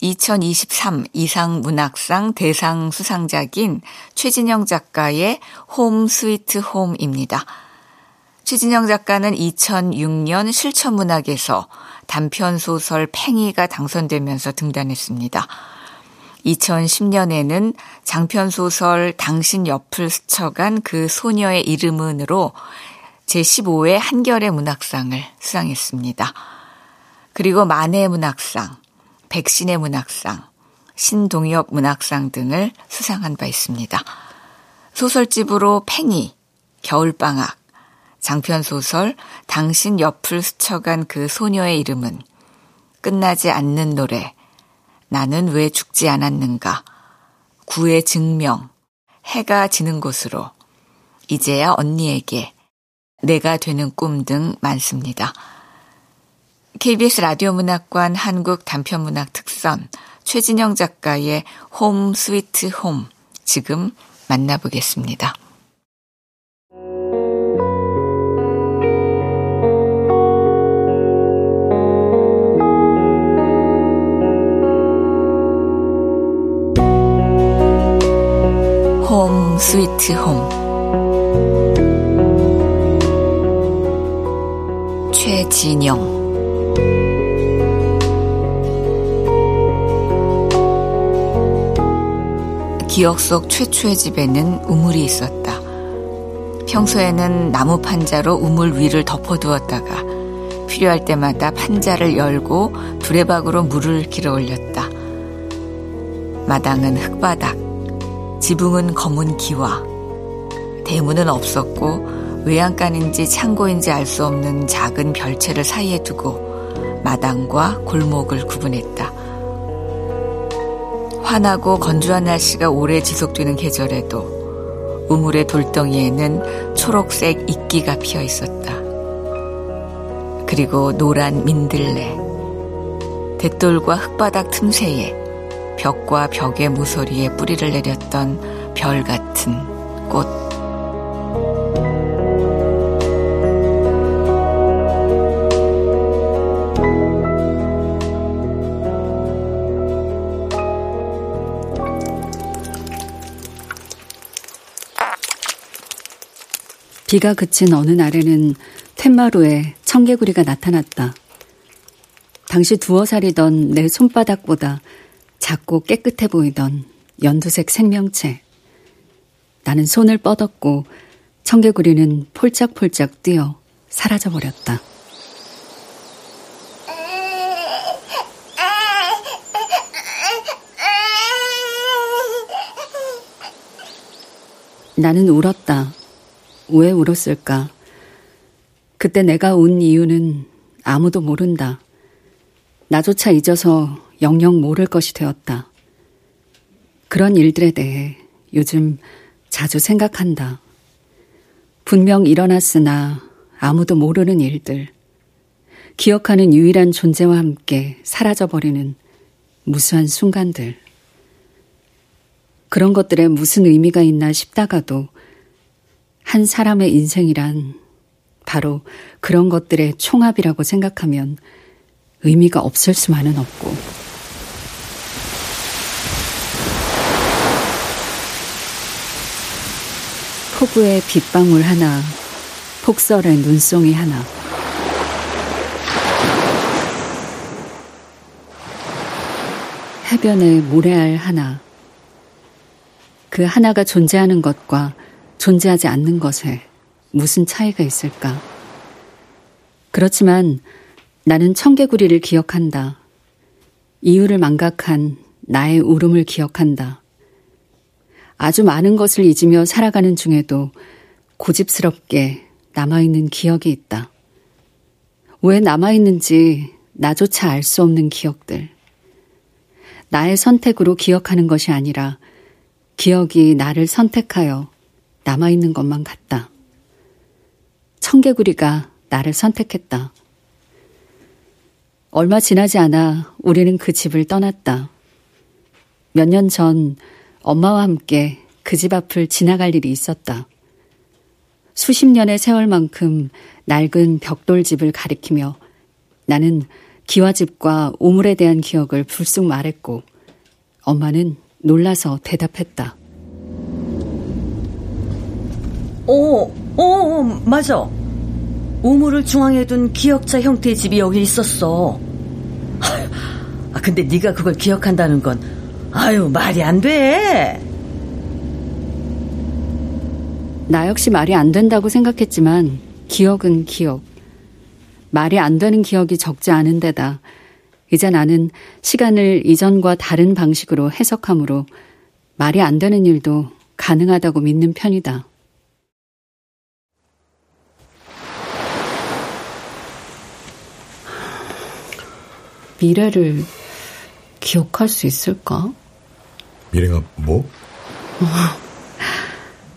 2023 이상 문학상 대상 수상작인 최진영 작가의 홈 스위트 홈입니다. 최진영 작가는 2006년 실천문학에서 단편소설 팽이가 당선되면서 등단했습니다. 2010년에는 장편소설 당신 옆을 스쳐간 그 소녀의 이름은으로 제15회 한결의 문학상을 수상했습니다. 그리고 만해 문학상, 백신의 문학상, 신동엽 문학상 등을 수상한 바 있습니다. 소설집으로 팽이, 겨울방학, 장편소설 당신 옆을 스쳐간 그 소녀의 이름은 끝나지 않는 노래, 나는 왜 죽지 않았는가, 구의 증명, 해가 지는 곳으로, 이제야 언니에게, 내가 되는 꿈 등 많습니다. KBS 라디오 문학관 한국 단편문학 특선 최진영 작가의 홈 스위트 홈 지금 만나보겠습니다. 홈 스위트 홈 최진영 기억 속 최초의 집에는 우물이 있었다. 평소에는 나무 판자로 우물 위를 덮어두었다가 필요할 때마다 판자를 열고 두레박으로 물을 길어 올렸다. 마당은 흙바닥, 지붕은 검은 기와, 대문은 없었고 외양간인지 창고인지 알 수 없는 작은 별채를 사이에 두고 마당과 골목을 구분했다. 환하고 건조한 날씨가 오래 지속되는 계절에도 우물의 돌덩이에는 초록색 이끼가 피어 있었다. 그리고 노란 민들레, 댓돌과 흙바닥 틈새에 벽과 벽의 모서리에 뿌리를 내렸던 별 같은 꽃. 비가 그친 어느 날에는 툇마루에 청개구리가 나타났다. 당시 두어 살이던 내 손바닥보다 작고 깨끗해 보이던 연두색 생명체. 나는 손을 뻗었고 청개구리는 폴짝폴짝 뛰어 사라져 버렸다. 나는 울었다. 왜 울었을까? 그때 내가 운 이유는 아무도 모른다. 나조차 잊어서 영영 모를 것이 되었다. 그런 일들에 대해 요즘 자주 생각한다. 분명 일어났으나 아무도 모르는 일들. 기억하는 유일한 존재와 함께 사라져버리는 무수한 순간들. 그런 것들에 무슨 의미가 있나 싶다가도 한 사람의 인생이란 바로 그런 것들의 총합이라고 생각하면 의미가 없을 수만은 없고. 폭우의 빗방울 하나, 폭설의 눈송이 하나. 해변의 모래알 하나. 그 하나가 존재하는 것과 존재하지 않는 것에 무슨 차이가 있을까? 그렇지만 나는 청개구리를 기억한다. 이유를 망각한 나의 울음을 기억한다. 아주 많은 것을 잊으며 살아가는 중에도 고집스럽게 남아있는 기억이 있다. 왜 남아있는지 나조차 알 수 없는 기억들. 나의 선택으로 기억하는 것이 아니라 기억이 나를 선택하여 남아있는 것만 같다. 청개구리가 나를 선택했다. 얼마 지나지 않아 우리는 그 집을 떠났다. 몇 년 전 엄마와 함께 그 집 앞을 지나갈 일이 있었다. 수십 년의 세월만큼 낡은 벽돌집을 가리키며 나는 기와집과 우물에 대한 기억을 불쑥 말했고 엄마는 놀라서 대답했다. 오, 오, 맞아. 우물을 중앙에 둔 기역자 형태의 집이 여기 있었어. 아, 근데 네가 그걸 기억한다는 건 아유, 말이 안 돼. 나 역시 말이 안 된다고 생각했지만 기억은 기억. 말이 안 되는 기억이 적지 않은 데다 이제 나는 시간을 이전과 다른 방식으로 해석하므로 말이 안 되는 일도 가능하다고 믿는 편이다. 미래를 기억할 수 있을까? 미래가 뭐?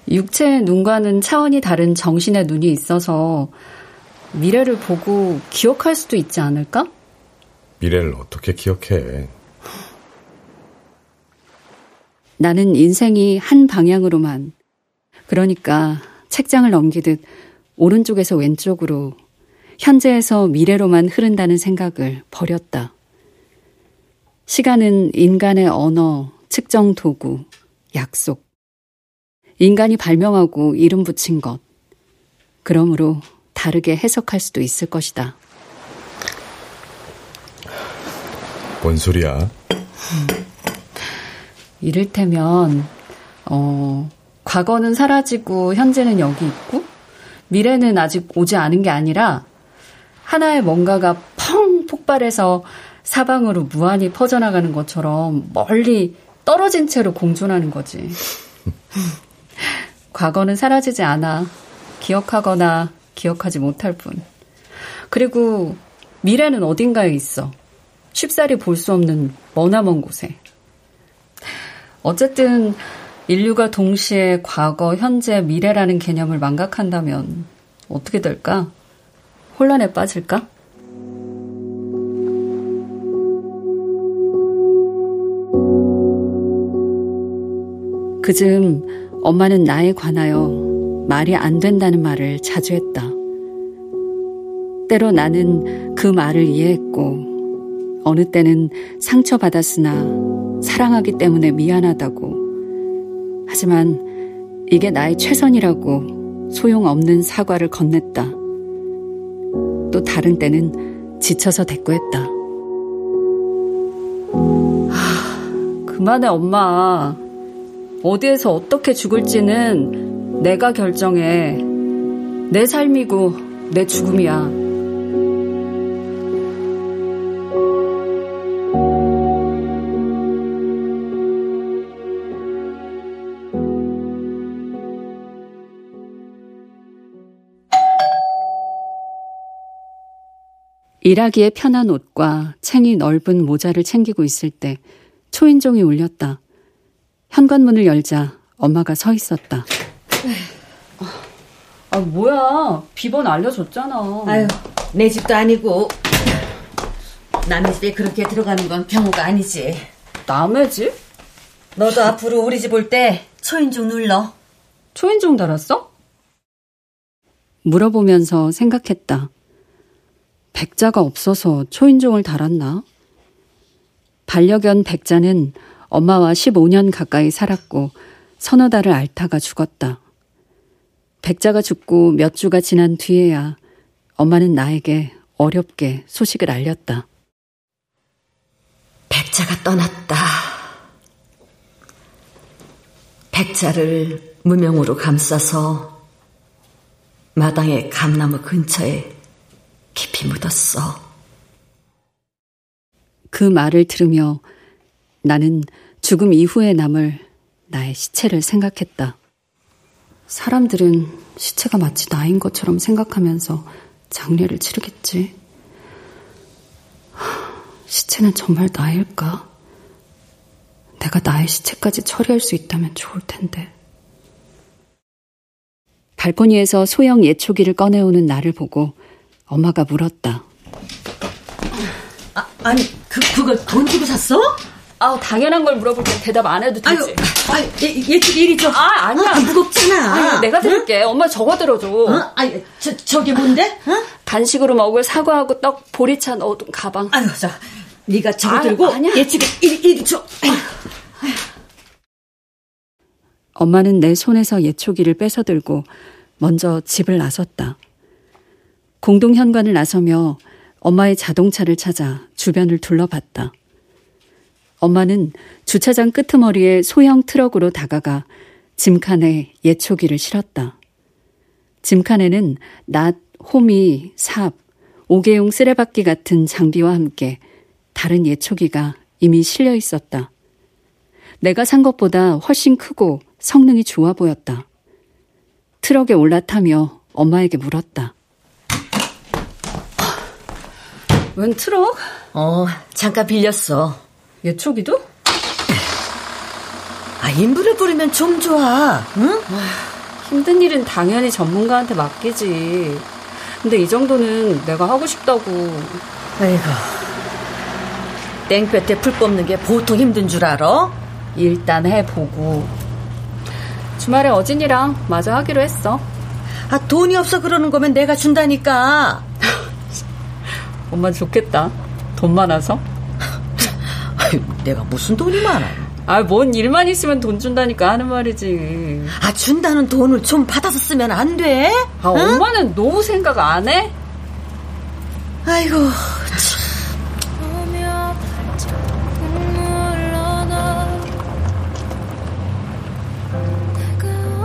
육체의 눈과는 차원이 다른 정신의 눈이 있어서 미래를 보고 기억할 수도 있지 않을까? 미래를 어떻게 기억해? 나는 인생이 한 방향으로만, 그러니까 책장을 넘기듯 오른쪽에서 왼쪽으로, 현재에서 미래로만 흐른다는 생각을 버렸다. 시간은 인간의 언어, 측정 도구, 약속. 인간이 발명하고 이름 붙인 것. 그러므로 다르게 해석할 수도 있을 것이다. 뭔 소리야? 이를테면, 어, 과거는 사라지고 현재는 여기 있고, 미래는 아직 오지 않은 게 아니라, 하나의 뭔가가 펑 폭발해서 사방으로 무한히 퍼져나가는 것처럼 멀리 떨어진 채로 공존하는 거지. 과거는 사라지지 않아. 기억하거나 기억하지 못할 뿐. 그리고 미래는 어딘가에 있어. 쉽사리 볼 수 없는 머나먼 곳에. 어쨌든 인류가 동시에 과거, 현재, 미래라는 개념을 망각한다면 어떻게 될까? 혼란에 빠질까? 그즈음 엄마는 나에 관하여 말이 안 된다는 말을 자주 했다. 때로 나는 그 말을 이해했고, 어느 때는 상처받았으나 사랑하기 때문에 미안하다고. 하지만 이게 나의 최선이라고 소용없는 사과를 건넸다. 또 다른 때는 지쳐서 대꾸했다. 하, 그만해, 엄마. 어디에서 어떻게 죽을지는 내가 결정해. 내 삶이고 내 죽음이야. 일하기에 편한 옷과 챙이 넓은 모자를 챙기고 있을 때 초인종이 울렸다. 현관문을 열자 엄마가 서 있었다. 아, 뭐야. 비번 알려줬잖아. 아유, 내 집도 아니고. 남의 집에 그렇게 들어가는 건 경우가 아니지. 남의 집? 너도 앞으로 우리 집 올 때 초인종 눌러. 초인종 달았어? 물어보면서 생각했다. 백자가 없어서 초인종을 달았나? 반려견 백자는 엄마와 15년 가까이 살았고 서너 달을 앓다가 죽었다. 백자가 죽고 몇 주가 지난 뒤에야 엄마는 나에게 어렵게 소식을 알렸다. 백자가 떠났다. 백자를 무명으로 감싸서 마당의 감나무 근처에 깊이 묻었어. 그 말을 들으며 나는 죽음 이후에 남을 나의 시체를 생각했다. 사람들은 시체가 마치 나인 것처럼 생각하면서 장례를 치르겠지. 시체는 정말 나일까? 내가 나의 시체까지 처리할 수 있다면 좋을 텐데. 발코니에서 소형 예초기를 꺼내오는 나를 보고 엄마가 물었다. 아, 아니, 그, 그걸 돈 주고 샀어? 아, 당연한 걸 물어볼 때 대답 안 해도 되지. 아유, 아유 예, 예측이 이리 줘. 아, 아니야. 아, 무겁잖아. 아유, 내가 들을게. 응? 엄마 저거 들어줘. 어? 아니, 저, 저게 뭔데? 어? 간식으로 먹을 사과하고 떡, 보리차 넣어둔 가방. 아유, 자, 네가 저거 아유, 들고 아니야. 예측이 이리, 이리 줘. 아유. 엄마는 내 손에서 예초기를 뺏어들고 먼저 집을 나섰다. 공동 현관을 나서며 엄마의 자동차를 찾아 주변을 둘러봤다. 엄마는 주차장 끄트머리에 소형 트럭으로 다가가 짐칸에 예초기를 실었다. 짐칸에는 낫, 호미, 삽, 오개용 쓰레받기 같은 장비와 함께 다른 예초기가 이미 실려 있었다. 내가 산 것보다 훨씬 크고 성능이 좋아 보였다. 트럭에 올라타며 엄마에게 물었다. 웬 트럭? 어, 잠깐 빌렸어. 예초기도? 아, 인부를 부리면 좀 좋아, 응? 아, 힘든 일은 당연히 전문가한테 맡기지. 근데 이 정도는 내가 하고 싶다고. 아이고. 땡볕에 풀 뽑는 게 보통 힘든 줄 알아? 일단 해보고. 주말에 어진이랑 마저 하기로 했어. 아, 돈이 없어 그러는 거면 내가 준다니까. 엄마 좋겠다. 돈 많아서. 내가 무슨 돈이 많아? 아, 뭔 일만 있으면 돈 준다니까 하는 말이지. 아, 준다는 돈을 좀 받아서 쓰면 안 돼? 아, 응? 엄마는 노후 생각 안 해? 아이고,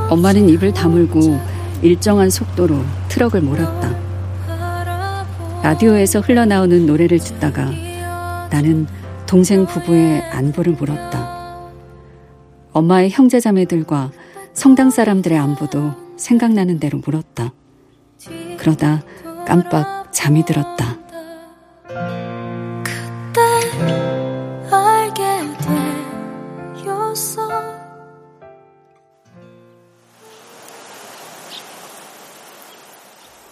엄마는 입을 다물고 일정한 속도로 트럭을 몰았다. 라디오에서 흘러나오는 노래를 듣다가 나는 동생 부부의 안부를 물었다. 엄마의 형제 자매들과 성당 사람들의 안부도 생각나는 대로 물었다. 그러다 깜빡 잠이 들었다.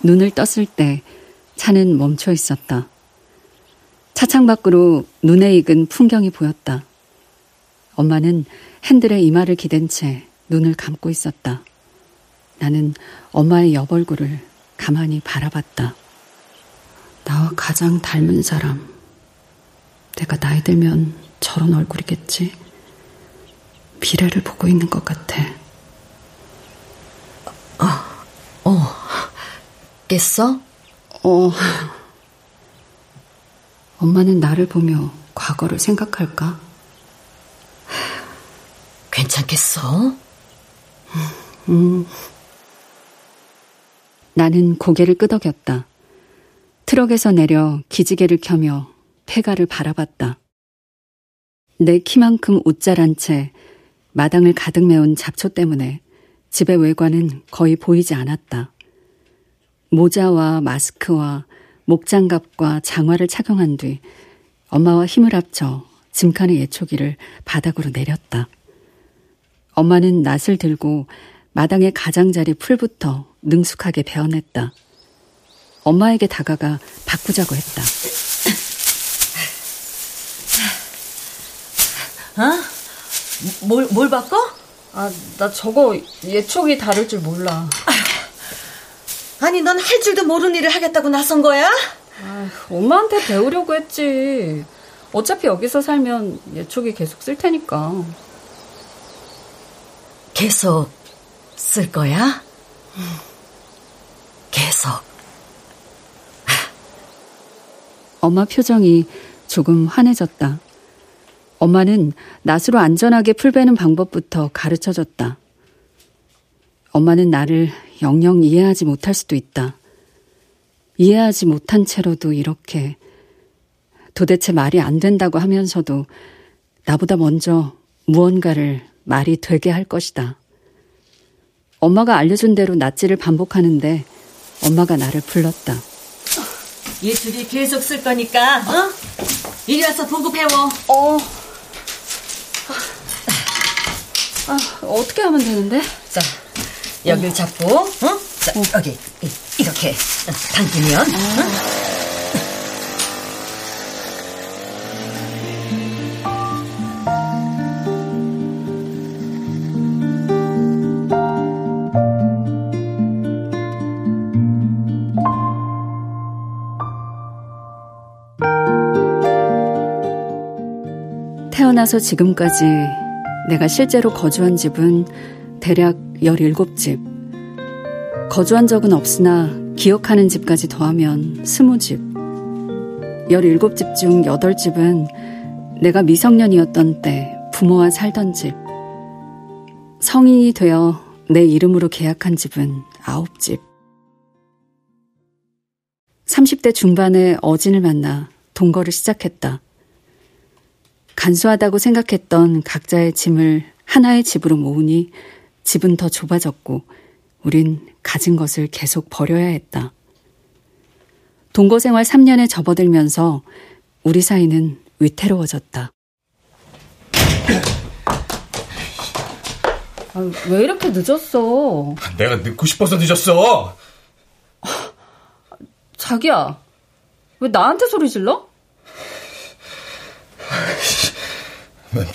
눈을 떴을 때 차는 멈춰 있었다. 차창 밖으로 눈에 익은 풍경이 보였다. 엄마는 핸들에 이마를 기댄 채 눈을 감고 있었다. 나는 엄마의 옆얼굴을 가만히 바라봤다. 나와 가장 닮은 사람. 내가 나이 들면 저런 얼굴이겠지. 미래를 보고 있는 것 같아. 어, 어. 깼어? 어. 엄마는 나를 보며 과거를 생각할까? 괜찮겠어? 음. 나는 고개를 끄덕였다. 트럭에서 내려 기지개를 켜며 폐가를 바라봤다. 내 키만큼 옷자란 채 마당을 가득 메운 잡초 때문에 집의 외관은 거의 보이지 않았다. 모자와 마스크와 목장갑과 장화를 착용한 뒤 엄마와 힘을 합쳐 짐칸의 예초기를 바닥으로 내렸다. 엄마는 낫을 들고 마당의 가장자리 풀부터 능숙하게 베어냈다. 엄마에게 다가가 바꾸자고 했다. 어? 뭘, 뭘 바꿔? 아, 나 저거 예초기 다룰 줄 몰라. 아니, 넌 할 줄도 모르는 일을 하겠다고 나선 거야? 아, 엄마한테 배우려고 했지. 어차피 여기서 살면 예초기 계속 쓸 테니까. 계속 쓸 거야? 계속. 엄마 표정이 조금 환해졌다. 엄마는 낫으로 안전하게 풀 베는 방법부터 가르쳐 줬다. 엄마는 나를 영영 이해하지 못할 수도 있다. 이해하지 못한 채로도 이렇게 도대체 말이 안 된다고 하면서도 나보다 먼저 무언가를 말이 되게 할 것이다. 엄마가 알려준 대로 낫지를 반복하는데 엄마가 나를 불렀다. 이 둘이 계속 쓸 거니까, 어? 이리 와서 보고 배워. 어. 아, 어떻게 하면 되는데? 자, 여길 잡고, 어? 자, 여기, 이- 이렇게 어, 당기면, 어? 태어나서 지금까지 내가 실제로 거주한 집은 대략 17집. 거주한 적은 없으나 기억하는 집까지 더하면 20집. 17집 중 8집은 내가 미성년이었던 때 부모와 살던 집. 성인이 되어 내 이름으로 계약한 집은 9집. 30대 중반에 어진을 만나 동거를 시작했다. 간소하다고 생각했던 각자의 짐을 하나의 집으로 모으니 집은 더 좁아졌고 우린 가진 것을 계속 버려야 했다. 동거 생활 3년에 접어들면서 우리 사이는 위태로워졌다. 아, 왜 이렇게 늦었어? 내가 늦고 싶어서 늦었어. 자기야, 왜 나한테 소리 질러?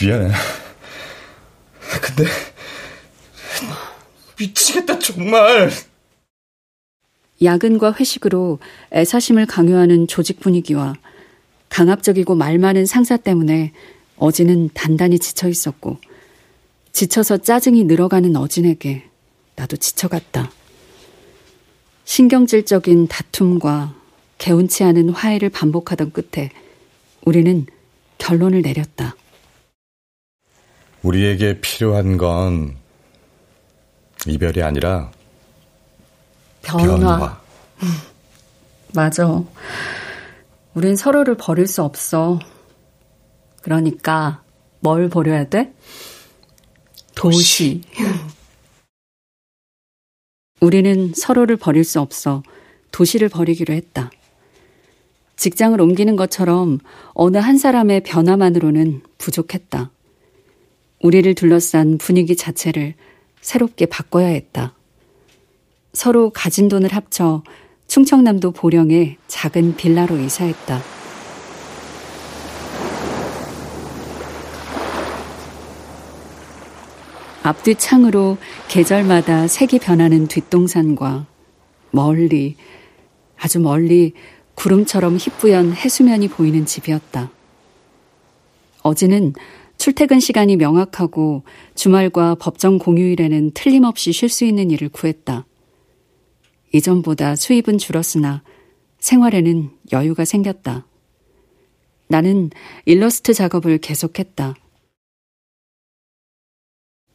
미안해. 근데 미치겠다 정말. 야근과 회식으로 애사심을 강요하는 조직 분위기와 강압적이고 말 많은 상사 때문에 어진은 단단히 지쳐 있었고 지쳐서 짜증이 늘어가는 어진에게 나도 지쳐갔다. 신경질적인 다툼과 개운치 않은 화해를 반복하던 끝에 우리는 결론을 내렸다. 우리에게 필요한 건 이별이 아니라 변화. 변화. 맞아. 우린 서로를 버릴 수 없어. 그러니까 뭘 버려야 돼? 도시. 우리는 서로를 버릴 수 없어 도시를 버리기로 했다. 직장을 옮기는 것처럼 어느 한 사람의 변화만으로는 부족했다. 우리를 둘러싼 분위기 자체를 새롭게 바꿔야 했다. 서로 가진 돈을 합쳐 충청남도 보령의 작은 빌라로 이사했다. 앞뒤 창으로 계절마다 색이 변하는 뒷동산과 멀리, 아주 멀리 구름처럼 희뿌연 해수면이 보이는 집이었다. 어제는 출퇴근 시간이 명확하고 주말과 법정 공휴일에는 틀림없이 쉴 수 있는 일을 구했다. 이전보다 수입은 줄었으나 생활에는 여유가 생겼다. 나는 일러스트 작업을 계속했다.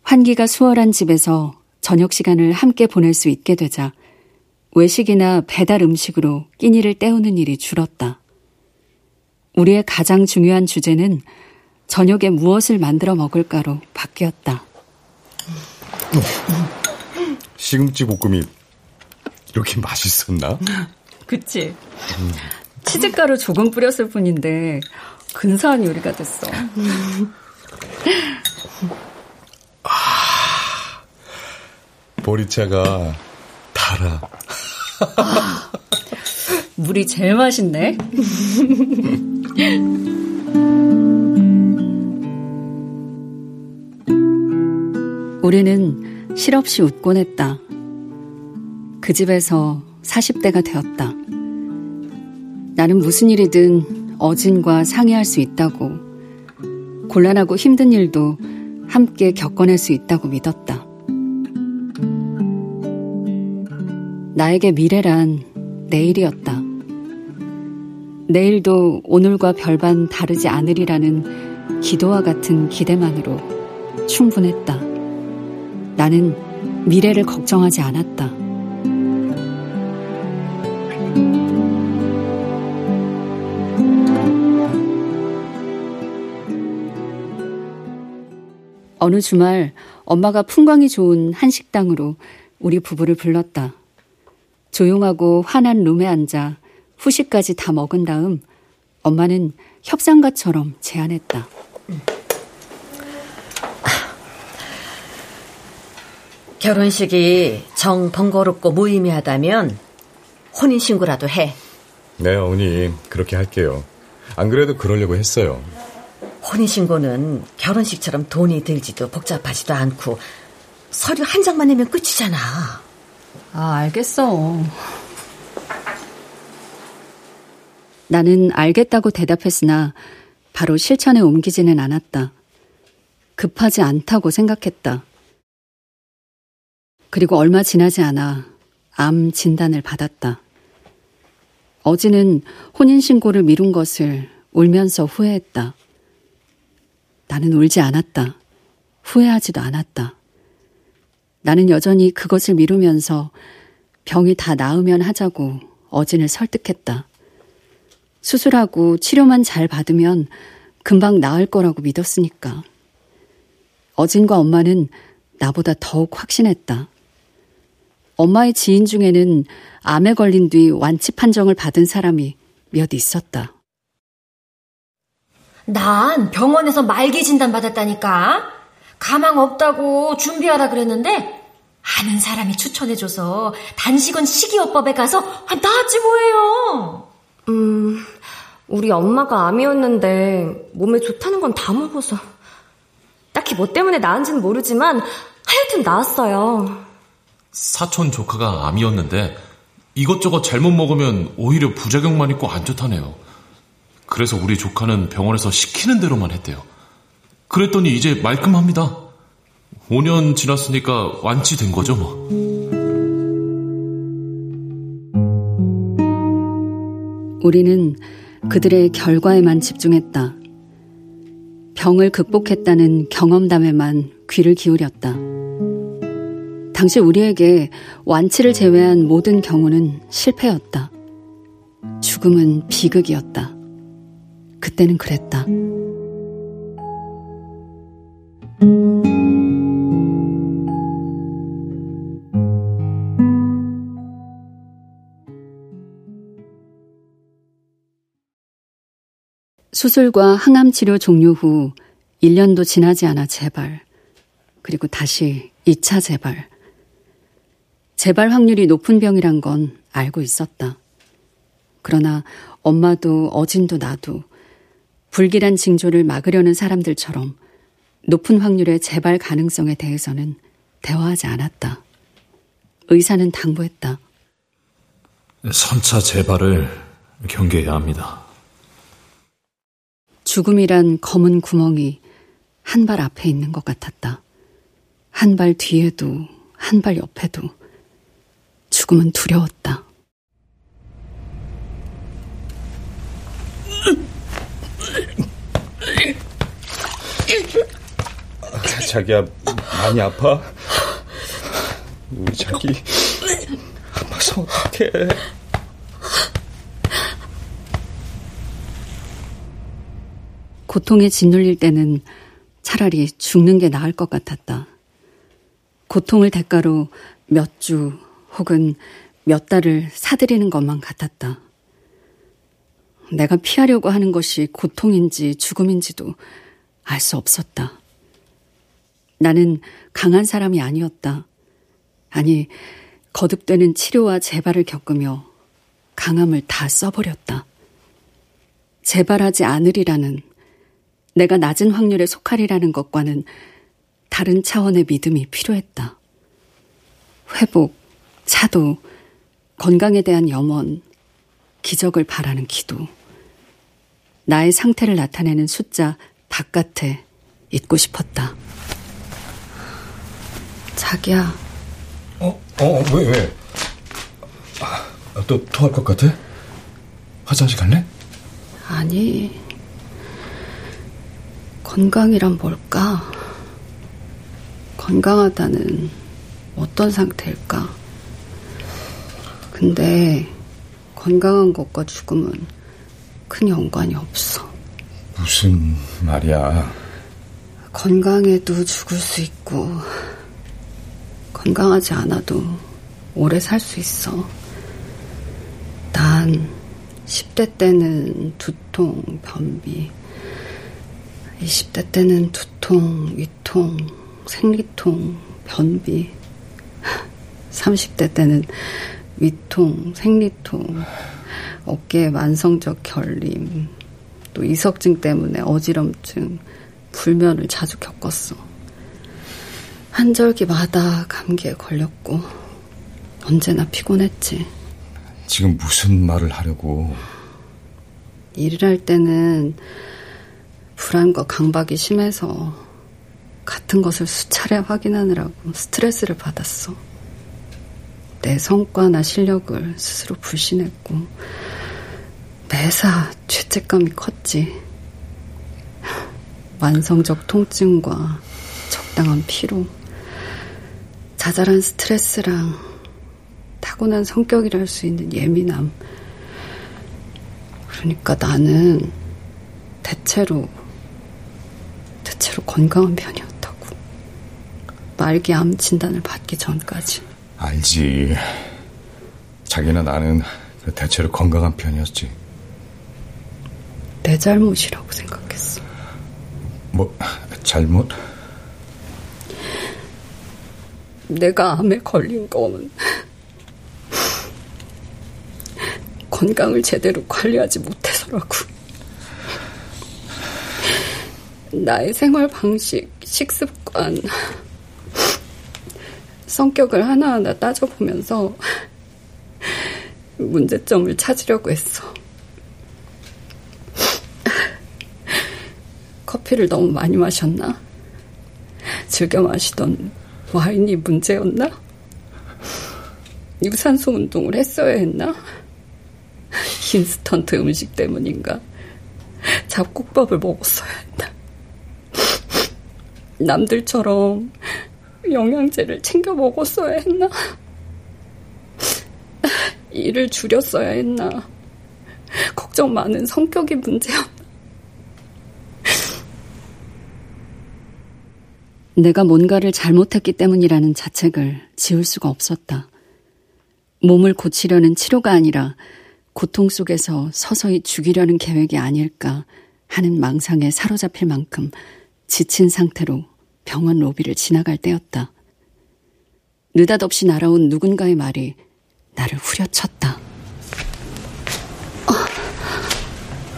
환기가 수월한 집에서 저녁 시간을 함께 보낼 수 있게 되자 외식이나 배달 음식으로 끼니를 때우는 일이 줄었다. 우리의 가장 중요한 주제는 저녁에 무엇을 만들어 먹을까로 바뀌었다. 시금치 볶음이 이렇게 맛있었나? 그치? 치즈가루 조금 뿌렸을 뿐인데 근사한 요리가 됐어. 보리차가 달아. 물이 제일 맛있네. 우리는 실없이 웃곤 했다. 그 집에서 40대가 되었다. 나는 무슨 일이든 어진과 상의할 수 있다고, 곤란하고 힘든 일도 함께 겪어낼 수 있다고 믿었다. 나에게 미래란 내일이었다. 내일도 오늘과 별반 다르지 않으리라는 기도와 같은 기대만으로 충분했다. 나는 미래를 걱정하지 않았다. 어느 주말 엄마가 풍광이 좋은 한 식당으로 우리 부부를 불렀다. 조용하고 환한 룸에 앉아 후식까지 다 먹은 다음 엄마는 협상가처럼 제안했다. 결혼식이 정 번거롭고 무의미하다면 혼인신고라도 해. 네, 어머니. 그렇게 할게요. 안 그래도 그러려고 했어요. 혼인신고는 결혼식처럼 돈이 들지도 복잡하지도 않고 서류 한 장만 내면 끝이잖아. 아, 알겠어. 나는 알겠다고 대답했으나 바로 실천에 옮기지는 않았다. 급하지 않다고 생각했다. 그리고 얼마 지나지 않아 암 진단을 받았다. 어지는 혼인신고를 미룬 것을 울면서 후회했다. 나는 울지 않았다. 후회하지도 않았다. 나는 여전히 그것을 미루면서 병이 다 나으면 하자고 어진을 설득했다. 수술하고 치료만 잘 받으면 금방 나을 거라고 믿었으니까. 어진과 엄마는 나보다 더욱 확신했다. 엄마의 지인 중에는 암에 걸린 뒤 완치 판정을 받은 사람이 몇 있었다. 난 병원에서 말기 진단 받았다니까. 가망 없다고 준비하라 그랬는데 아는 사람이 추천해줘서 단식은 식이요법에 가서 아, 나았지 뭐예요. 음, 우리 엄마가 암이었는데 몸에 좋다는 건 다 먹어서 딱히 뭐 때문에 나은지는 모르지만 하여튼 나았어요. 사촌 조카가 암이었는데 이것저것 잘못 먹으면 오히려 부작용만 있고 안 좋다네요. 그래서 우리 조카는 병원에서 시키는 대로만 했대요. 그랬더니 이제 말끔합니다. 5년 지났으니까 완치된 거죠, 뭐. 우리는 그들의 결과에만 집중했다. 병을 극복했다는 경험담에만 귀를 기울였다. 당시 우리에게 완치를 제외한 모든 경우는 실패였다. 죽음은 비극이었다. 그때는 그랬다. 수술과 항암 치료 종료 후 1년도 지나지 않아 재발. 그리고 다시 2차 재발. 재발 확률이 높은 병이란 건 알고 있었다. 그러나 엄마도 어진도 나도 불길한 징조를 막으려는 사람들처럼 높은 확률의 재발 가능성에 대해서는 대화하지 않았다. 의사는 당부했다. 선차 재발을 경계해야 합니다. 죽음이란 검은 구멍이 한 발 앞에 있는 것 같았다. 한 발 뒤에도, 한 발 옆에도. 죽음은 두려웠다. 자기야, 많이 아파? 우리 자기, 아파서 어떡해. 고통에 짓눌릴 때는 차라리 죽는 게 나을 것 같았다. 고통을 대가로 몇 주 혹은 몇 달을 사들이는 것만 같았다. 내가 피하려고 하는 것이 고통인지 죽음인지도 알 수 없었다. 나는 강한 사람이 아니었다. 아니, 거듭되는 치료와 재발을 겪으며 강함을 다 써버렸다. 재발하지 않으리라는 내가 낮은 확률에 속하리라는 것과는 다른 차원의 믿음이 필요했다. 회복, 차도, 건강에 대한 염원, 기적을 바라는 기도. 나의 상태를 나타내는 숫자 바깥에 있고 싶었다. 자기야. 어, 어, 왜, 왜? 아, 또 토할 것 같아? 화장실 갈래? 아니. 건강이란 뭘까? 건강하다는 어떤 상태일까? 근데 건강한 것과 죽음은 큰 연관이 없어. 무슨 말이야? 건강해도 죽을 수 있고, 건강하지 않아도 오래 살 수 있어. 난 10대 때는 두통, 변비, 20대 때는 두통, 위통, 생리통, 변비, 30대 때는 위통, 생리통, 어깨에 만성적 결림, 또 이석증 때문에 어지럼증, 불면을 자주 겪었어. 한절기마다 감기에 걸렸고, 언제나 피곤했지. 지금 무슨 말을 하려고? 일을 할 때는 불안과 강박이 심해서 같은 것을 수차례 확인하느라고 스트레스를 받았어. 내 성과나 실력을 스스로 불신했고, 매사 죄책감이 컸지. 완성적 통증과 적당한 피로, 자잘한 스트레스랑 타고난 성격이라 할수 있는 예민함. 그러니까 나는 대체로, 대체로 건강한 편이었다고. 말기 암 진단을 받기 전까지. 알지. 자기나 나는 대체로 건강한 편이었지. 내 잘못이라고 생각했어. 뭐, 잘못? 내가 암에 걸린 건 건강을 제대로 관리하지 못해서라고. 나의 생활 방식, 식습관, 성격을 하나하나 따져보면서 문제점을 찾으려고 했어. 커피를 너무 많이 마셨나? 즐겨 마시던 와인이 문제였나? 유산소 운동을 했어야 했나? 인스턴트 음식 때문인가? 잡곡밥을 먹었어야 했나? 남들처럼 영양제를 챙겨 먹었어야 했나? 일을 줄였어야 했나? 걱정 많은 성격이 문제였나? 내가 뭔가를 잘못했기 때문이라는 자책을 지울 수가 없었다. 몸을 고치려는 치료가 아니라 고통 속에서 서서히 죽이려는 계획이 아닐까 하는 망상에 사로잡힐 만큼 지친 상태로 병원 로비를 지나갈 때였다. 느닷없이 날아온 누군가의 말이 나를 후려쳤다.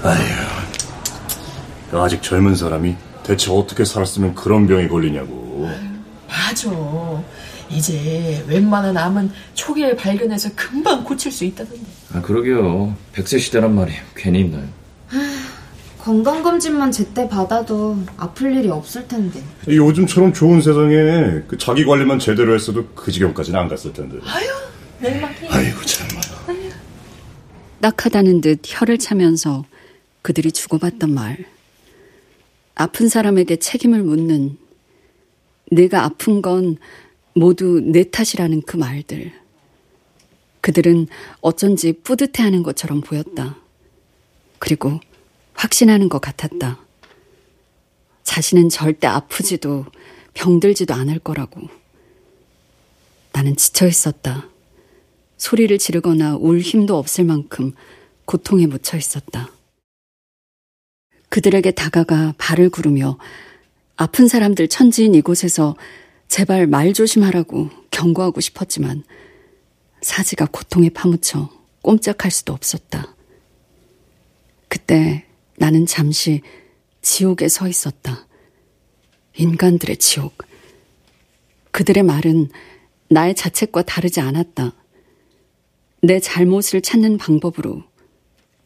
아휴, 아직 젊은 사람이 대체 어떻게 살았으면 그런 병이 걸리냐고. 맞아. 이제 웬만한 암은 초기에 발견해서 금방 고칠 수 있다던데. 아, 그러게요. 백세 시대란 말이 괜히 힘나요. 건강검진만 제때 받아도 아플 일이 없을 텐데. 요즘처럼 좋은 세상에 그 자기 관리만 제대로 했어도 그 지경까지는 안 갔을 텐데. 아유, 멸망해. 아이고, 참아요. 딱하다는 듯 혀를 차면서 그들이 주고받던 말. 아픈 사람에게 책임을 묻는 내가 아픈 건 모두 내 탓이라는 그 말들. 그들은 어쩐지 뿌듯해하는 것처럼 보였다. 그리고 확신하는 것 같았다. 자신은 절대 아프지도 병들지도 않을 거라고. 나는 지쳐 있었다. 소리를 지르거나 울 힘도 없을 만큼 고통에 묻혀 있었다. 그들에게 다가가 발을 구르며 아픈 사람들 천지인 이곳에서 제발 말 조심하라고 경고하고 싶었지만 사지가 고통에 파묻혀 꼼짝할 수도 없었다. 그때 나는 잠시 지옥에 서 있었다. 인간들의 지옥. 그들의 말은 나의 자책과 다르지 않았다. 내 잘못을 찾는 방법으로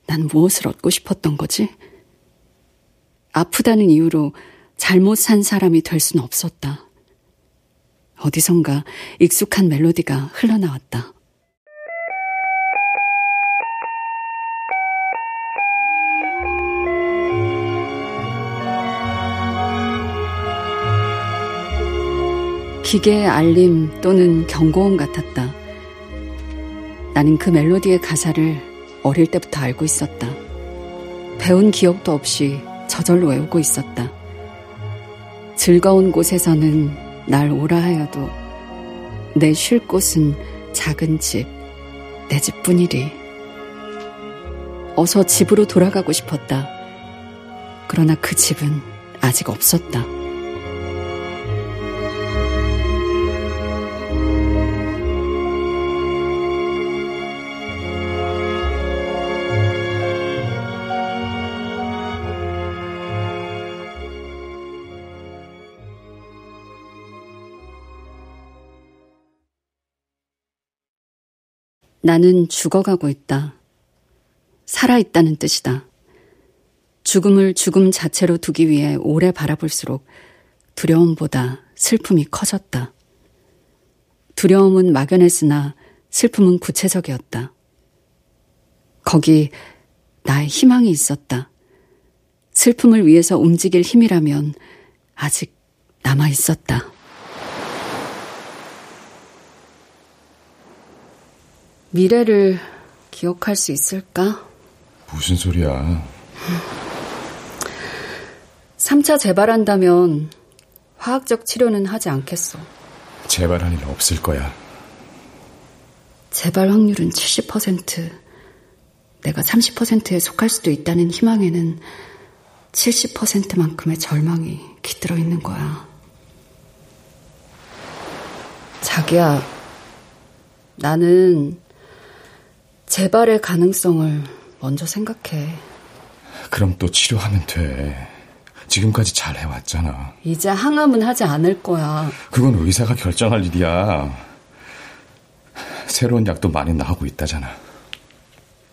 난 무엇을 얻고 싶었던 거지? 아프다는 이유로 잘못 산 사람이 될 수는 없었다. 어디선가 익숙한 멜로디가 흘러나왔다. 기계의 알림 또는 경고음 같았다. 나는 그 멜로디의 가사를 어릴 때부터 알고 있었다. 배운 기억도 없이 저절로 외우고 있었다. 즐거운 곳에서는 날 오라 하여도 내 쉴 곳은 작은 집, 내 집뿐이리. 어서 집으로 돌아가고 싶었다. 그러나 그 집은 아직 없었다. 나는 죽어가고 있다. 살아있다는 뜻이다. 죽음을 죽음 자체로 두기 위해 오래 바라볼수록 두려움보다 슬픔이 커졌다. 두려움은 막연했으나 슬픔은 구체적이었다. 거기 나의 희망이 있었다. 슬픔을 위해서 움직일 힘이라면 아직 남아 있었다. 미래를 기억할 수 있을까? 무슨 소리야? 3차 재발한다면 화학적 치료는 하지 않겠어. 재발할 일 없을 거야. 재발 확률은 70%. 내가 30%에 속할 수도 있다는 희망에는 70%만큼의 절망이 깃들어 있는 거야. 자기야, 나는 재발의 가능성을 먼저 생각해. 그럼 또 치료하면 돼. 지금까지 잘 해왔잖아. 이제 항암은 하지 않을 거야. 그건 의사가 결정할 일이야. 새로운 약도 많이 나오고 있다잖아.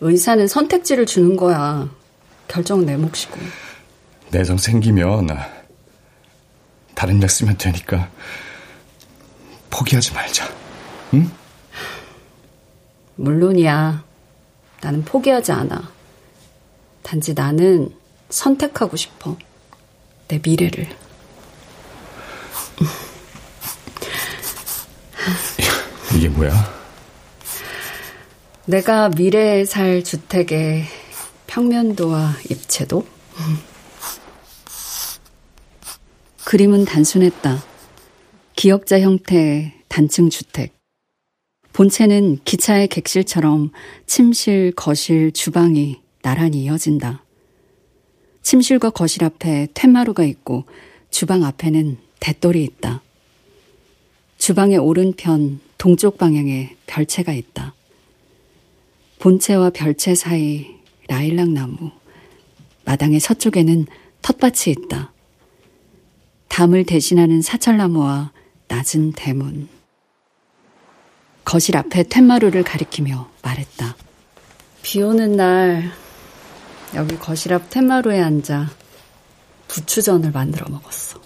의사는 선택지를 주는 거야. 결정은 내 몫이고. 내성 생기면 다른 약 쓰면 되니까 포기하지 말자. 응? 물론이야. 나는 포기하지 않아. 단지 나는 선택하고 싶어. 내 미래를. 이게 뭐야? 내가 미래에 살 주택의 평면도와 입체도? 그림은 단순했다. 기역자 형태의 단층 주택. 본체는 기차의 객실처럼 침실, 거실, 주방이 나란히 이어진다. 침실과 거실 앞에 퇴마루가 있고 주방 앞에는 대돌이 있다. 주방의 오른편 동쪽 방향에 별채가 있다. 본체와 별채 사이 라일락 나무, 마당의 서쪽에는 텃밭이 있다. 담을 대신하는 사철나무와 낮은 대문. 거실 앞에 텐마루를 가리키며 말했다. 비 오는 날 여기 거실 앞 텐마루에 앉아 부추전을 만들어 먹었어.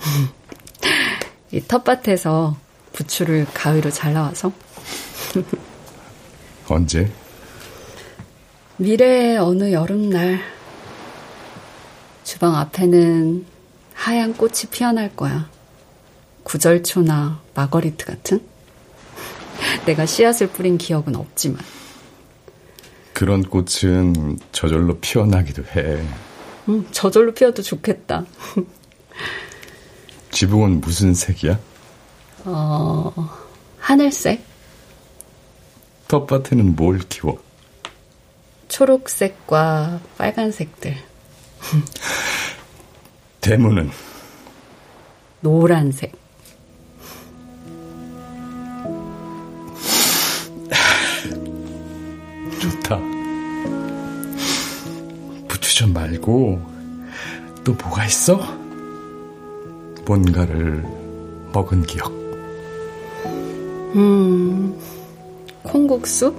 이 텃밭에서 부추를 가위로 잘라와서 언제? 미래의 어느 여름날 주방 앞에는 하얀 꽃이 피어날 거야. 구절초나 마거리트 같은? 내가 씨앗을 뿌린 기억은 없지만. 그런 꽃은 저절로 피어나기도 해. 응, 저절로 피어도 좋겠다. 지붕은 무슨 색이야? 어, 하늘색? 텃밭에는 뭘 키워? 초록색과 빨간색들. 대문은? 노란색. 좋다. 부추전 말고 또 뭐가 있어? 뭔가를 먹은 기억. 음, 콩국수?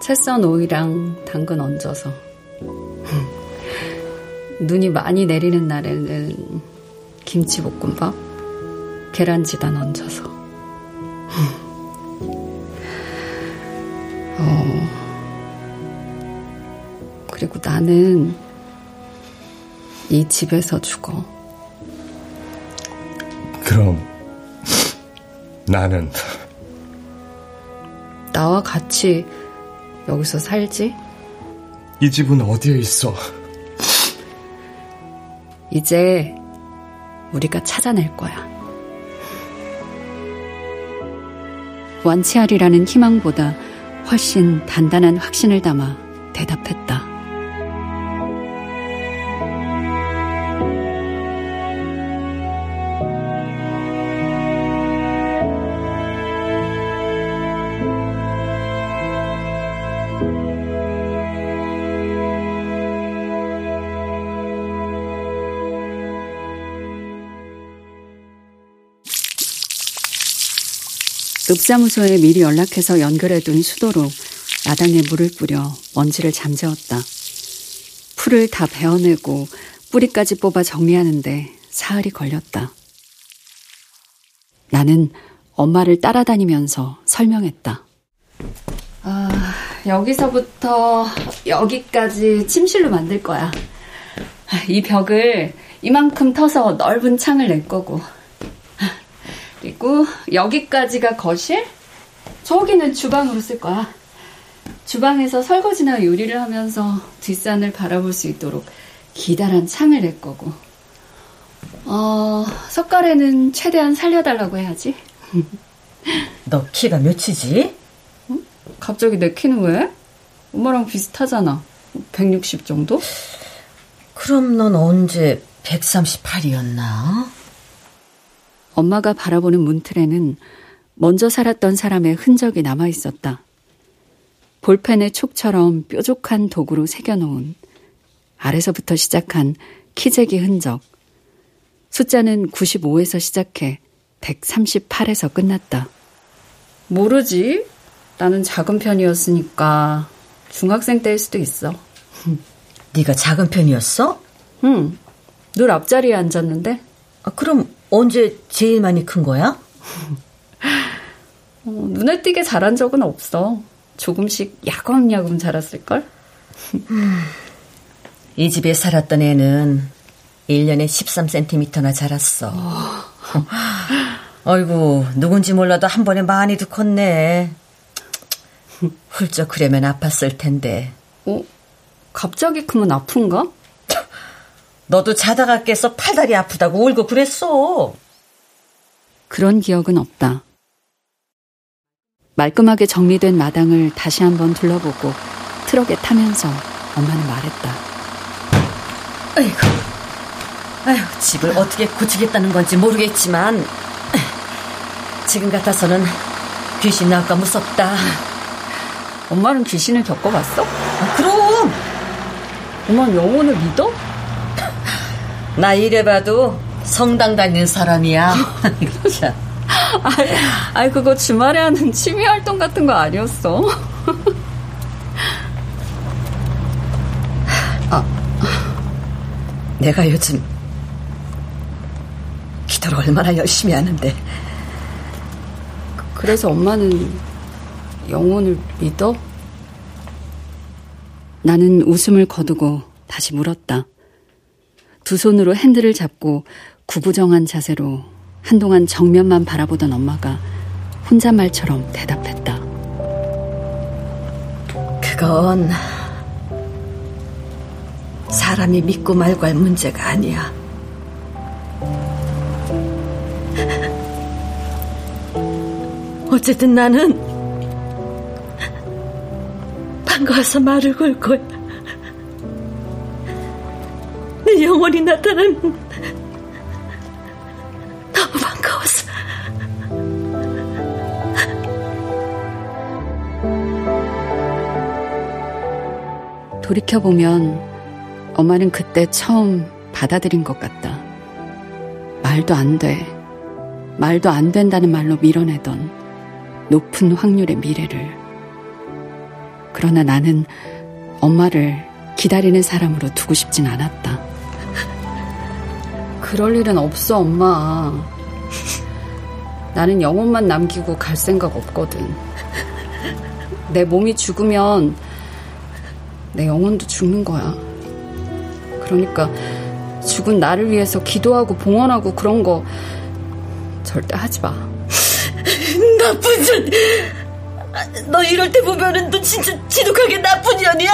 채썬 오이랑 당근 얹어서. 눈이 많이 내리는 날에는 김치볶음밥, 계란지단 얹어서. 어, 그리고 나는 이 집에서 죽어. 그럼 나는 나와 같이 여기서 살지? 이 집은 어디에 있어? 이제 우리가 찾아낼 거야. 완치하리라는 희망보다 훨씬 단단한 확신을 담아 대답했다. 읍사무소에 미리 연락해서 연결해둔 수도로 마당에 물을 뿌려 먼지를 잠재웠다. 풀을 다 베어내고 뿌리까지 뽑아 정리하는데 사흘이 걸렸다. 나는 엄마를 따라다니면서 설명했다. 아, 여기서부터 여기까지 침실로 만들 거야. 이 벽을 이만큼 터서 넓은 창을 낼 거고. 그리고 여기까지가 거실? 저기는 주방으로 쓸 거야. 주방에서 설거지나 요리를 하면서 뒷산을 바라볼 수 있도록 기다란 창을 낼 거고. 어, 석가래는 최대한 살려달라고 해야지. 너 키가 몇이지? 응? 갑자기 내 키는 왜? 엄마랑 비슷하잖아. 160 정도? 그럼 넌 언제 138이었나? 엄마가 바라보는 문틀에는 먼저 살았던 사람의 흔적이 남아 있었다. 볼펜의 촉처럼 뾰족한 도구로 새겨놓은 아래서부터 시작한 키재기 흔적. 숫자는 95에서 시작해 138에서 끝났다. 모르지. 나는 작은 편이었으니까 중학생 때일 수도 있어. 네가 작은 편이었어? 응. 늘 앞자리에 앉았는데. 아, 그럼 언제 제일 많이 큰 거야? 어, 눈에 띄게 자란 적은 없어. 조금씩 야금야금 자랐을걸? 음, 이 집에 살았던 애는 1년에 13cm나 자랐어. 아이고, 누군지 몰라도 한 번에 많이도 컸네. 훌쩍 그려면 아팠을 텐데. 어? 갑자기 크면 아픈가? 너도 자다가 깨서 팔다리 아프다고 울고 그랬어. 그런 기억은 없다. 말끔하게 정리된 마당을 다시 한번 둘러보고 트럭에 타면서 엄마는 말했다. 아이고, 아휴, 집을 어떻게 고치겠다는 건지 모르겠지만, 지금 같아서는 귀신 나올까 무섭다. 엄마는 귀신을 겪어봤어? 아, 그럼! 엄마는 영혼을 믿어? 나 이래봐도 성당 다니는 사람이야. 참. 아이, 아이, 그거 주말에 하는 취미 활동 같은 거 아니었어? 아, 내가 요즘 기도를 얼마나 열심히 하는데. 그래서 엄마는 영혼을 믿어? 나는 웃음을 거두고 다시 물었다. 두 손으로 핸들을 잡고 구부정한 자세로 한동안 정면만 바라보던 엄마가 혼잣말처럼 대답했다. 그건 사람이 믿고 말고 할 문제가 아니야. 어쨌든 나는 반가워서 말을 걸 거야. 내 영혼이 나타나는 너무 반가워서. 돌이켜보면 엄마는 그때 처음 받아들인 것 같다. 말도 안 돼. 말도 안 된다는 말로 밀어내던 높은 확률의 미래를. 그러나 나는 엄마를 기다리는 사람으로 두고 싶진 않았다. 그럴 일은 없어, 엄마. 나는 영혼만 남기고 갈 생각 없거든. 내 몸이 죽으면 내 영혼도 죽는 거야. 그러니까 죽은 나를 위해서 기도하고 봉헌하고 그런 거 절대 하지 마. 나쁜 년. 너 이럴 때 보면은 너 진짜 지독하게 나쁜 년이야.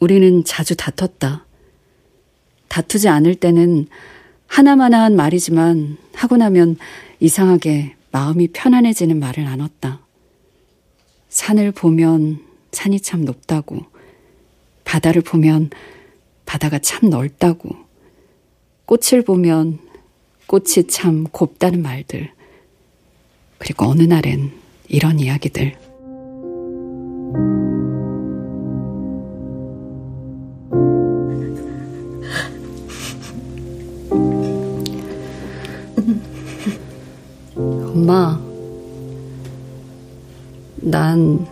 우리는 자주 다퉜다. 다투지 않을 때는 하나마나한 말이지만 하고 나면 이상하게 마음이 편안해지는 말을 나눴다. 산을 보면 산이 참 높다고, 바다를 보면 바다가 참 넓다고, 꽃을 보면 꽃이 참 곱다는 말들. 그리고 어느 날엔 이런 이야기들. 엄마, 난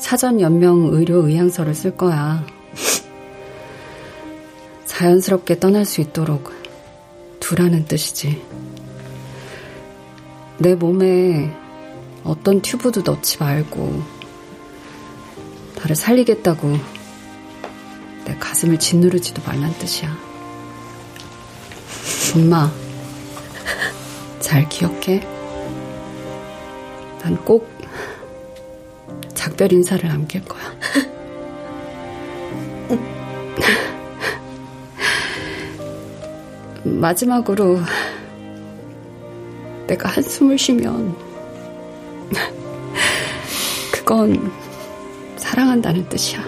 사전 연명 의료 의향서를 쓸 거야. 자연스럽게 떠날 수 있도록 두라는 뜻이지. 내 몸에 어떤 튜브도 넣지 말고 나를 살리겠다고 내 가슴을 짓누르지도 말란 뜻이야. 엄마, 잘 기억해? 난 꼭 작별 인사를 남길 거야. 마지막으로 내가 한숨을 쉬면 그건 사랑한다는 뜻이야.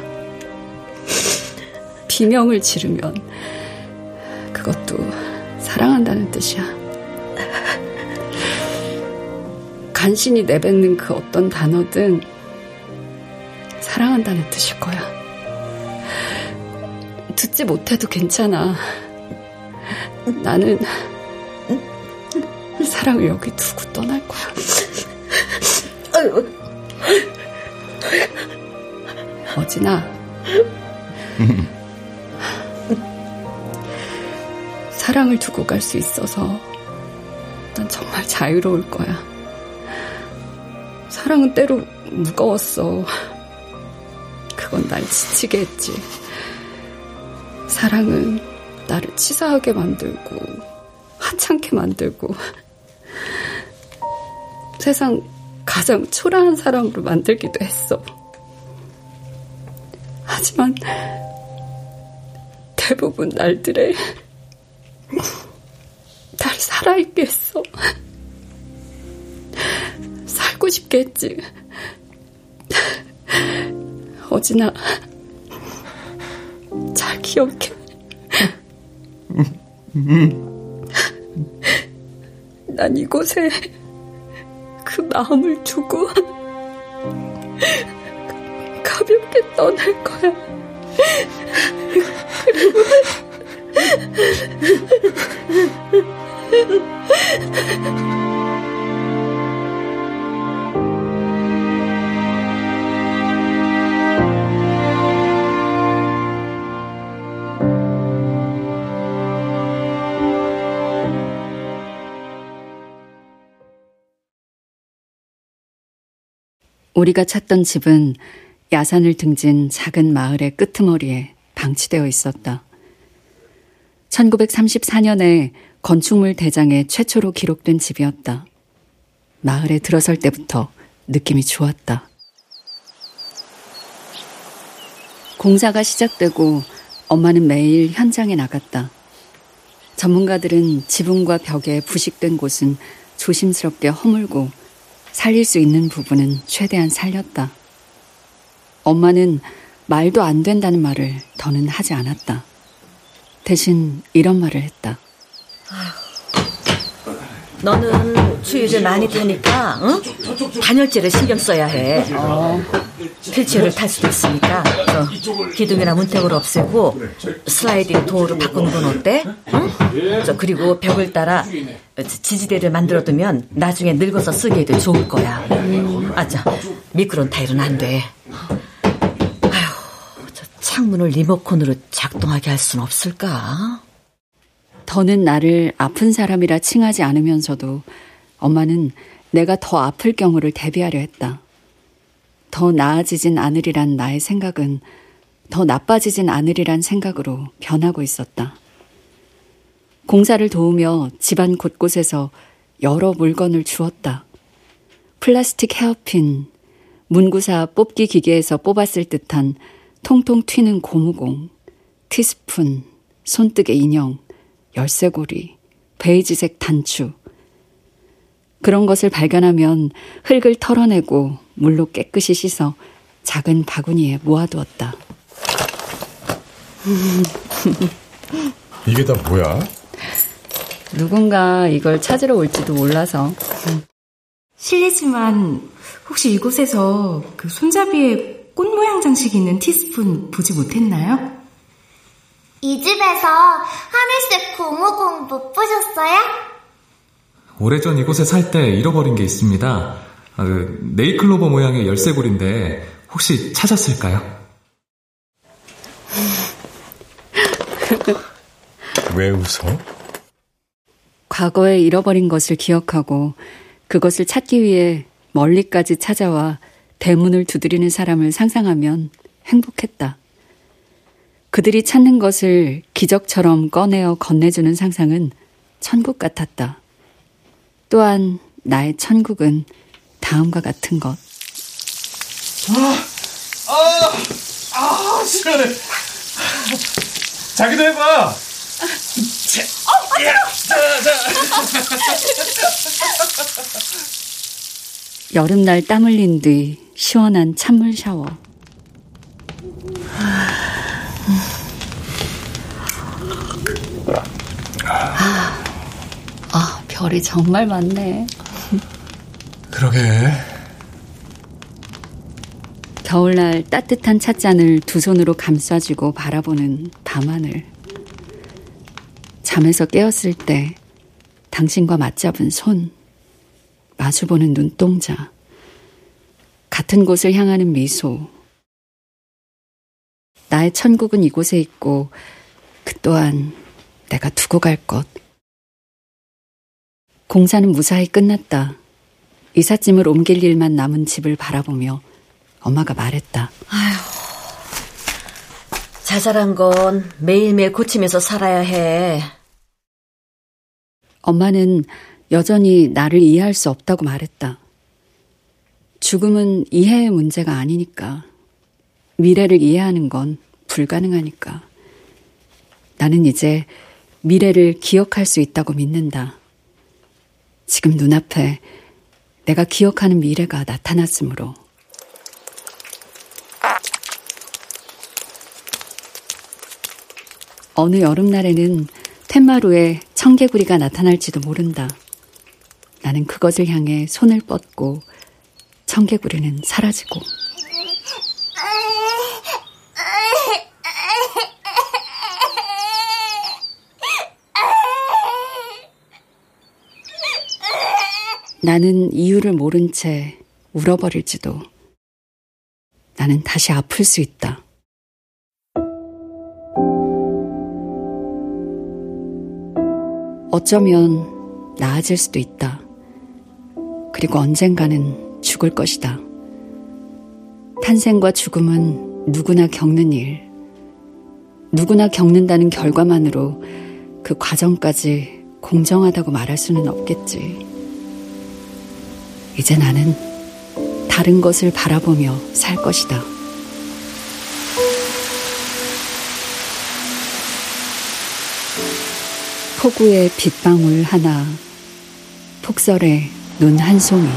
비명을 지르면 그것도 사랑한다는 뜻이야. 간신히 내뱉는 그 어떤 단어든 사랑한다는 뜻일 거야. 듣지 못해도 괜찮아. 나는 사랑을 여기 두고 떠날 거야. 어진아. 사랑을 두고 갈 수 있어서 난 정말 자유로울 거야. 사랑은 때로 무거웠어. 그건 날 지치게 했지. 사랑은 나를 치사하게 만들고, 하찮게 만들고, 세상 가장 초라한 사람으로 만들기도 했어. 하지만, 대부분 날들에, 날 살아있게 했어. 살고 싶게 했지. 어진아, 잘 기억해. 난 이곳에 그 마음을 두고 가볍게 떠날 거야. 그리고 우리가 찾던 집은 야산을 등진 작은 마을의 끄트머리에 방치되어 있었다. 1934년에 건축물 대장에 최초로 기록된 집이었다. 마을에 들어설 때부터 느낌이 좋았다. 공사가 시작되고 엄마는 매일 현장에 나갔다. 전문가들은 지붕과 벽에 부식된 곳은 조심스럽게 허물고 살릴 수 있는 부분은 최대한 살렸다. 엄마는 말도 안 된다는 말을 더는 하지 않았다. 대신 이런 말을 했다. 너는 추위를 많이 타니까 응? 단열재를 신경 써야 해. 어. 휠체어를 탈 수도 있으니까 저 기둥이나 문턱을 없애고 슬라이딩 도어를 바꾸는 건 어때? 응? 저 그리고 벽을 따라 지지대를 만들어두면 나중에 늙어서 쓰기에도 좋을 거야. 아자 미끄러운 타일은 안 돼. 아휴 저 창문을 리모컨으로 작동하게 할 순 없을까? 더는 나를 아픈 사람이라 칭하지 않으면서도 엄마는 내가 더 아플 경우를 대비하려 했다. 더 나아지진 않으리란 나의 생각은 더 나빠지진 않으리란 생각으로 변하고 있었다. 공사를 도우며 집안 곳곳에서 여러 물건을 주었다. 플라스틱 헤어핀, 문구사 뽑기 기계에서 뽑았을 듯한 통통 튀는 고무공, 티스푼, 손뜨개 인형, 열쇠고리, 베이지색 단추. 그런 것을 발견하면 흙을 털어내고 물로 깨끗이 씻어 작은 바구니에 모아두었다. 이게 다 뭐야? 누군가 이걸 찾으러 올지도 몰라서. 실례지만 혹시 이곳에서 그 손잡이에 꽃 모양 장식 있는 티스푼 보지 못했나요? 이 집에서 하늘색 고무공 못 보셨어요? 오래전 이곳에 살 때 잃어버린 게 있습니다. 아, 그 네이클로버 모양의 열쇠고리인데 혹시 찾았을까요? 왜 웃어? 과거에 잃어버린 것을 기억하고 그것을 찾기 위해 멀리까지 찾아와 대문을 두드리는 사람을 상상하면 행복했다. 그들이 찾는 것을 기적처럼 꺼내어 건네주는 상상은 천국 같았다. 또한 나의 천국은 다음과 같은 것. 아, 아, 아, 시원해. 자기도 해봐. 자, 자, 자. 여름날 땀 흘린 뒤 시원한 찬물 샤워. 아, 아, 별이 정말 많네. 그러게. 겨울날 따뜻한 찻잔을 두 손으로 감싸주고 바라보는 밤하늘. 잠에서 깨었을 때 당신과 맞잡은 손, 마주보는 눈동자, 같은 곳을 향하는 미소. 나의 천국은 이곳에 있고 그 또한 내가 두고 갈 것. 공사는 무사히 끝났다. 이삿짐을 옮길 일만 남은 집을 바라보며 엄마가 말했다. 아휴, 자잘한 건 매일매일 고치면서 살아야 해. 엄마는 여전히 나를 이해할 수 없다고 말했다. 죽음은 이해의 문제가 아니니까. 미래를 이해하는 건 불가능하니까. 나는 이제 미래를 기억할 수 있다고 믿는다. 지금 눈앞에 내가 기억하는 미래가 나타났으므로. 어느 여름날에는 텐마루에 청개구리가 나타날지도 모른다. 나는 그것을 향해 손을 뻗고 청개구리는 사라지고. 나는 이유를 모른 채 울어버릴지도. 나는 다시 아플 수 있다. 어쩌면 나아질 수도 있다. 그리고 언젠가는 죽을 것이다. 탄생과 죽음은 누구나 겪는 일. 누구나 겪는다는 결과만으로 그 과정까지 공정하다고 말할 수는 없겠지. 이제 나는 다른 것을 바라보며 살 것이다. 폭우에 빗방울 하나, 폭설에 눈한 송이,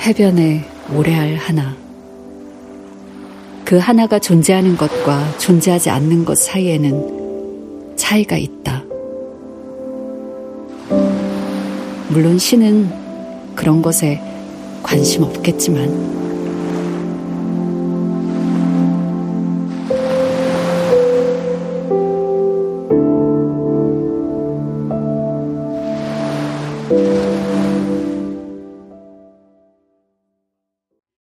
해변에 모래알 하나. 그 하나가 존재하는 것과 존재하지 않는 것 사이에는 차이가 있다. 물론 신은 그런 것에 관심 없겠지만.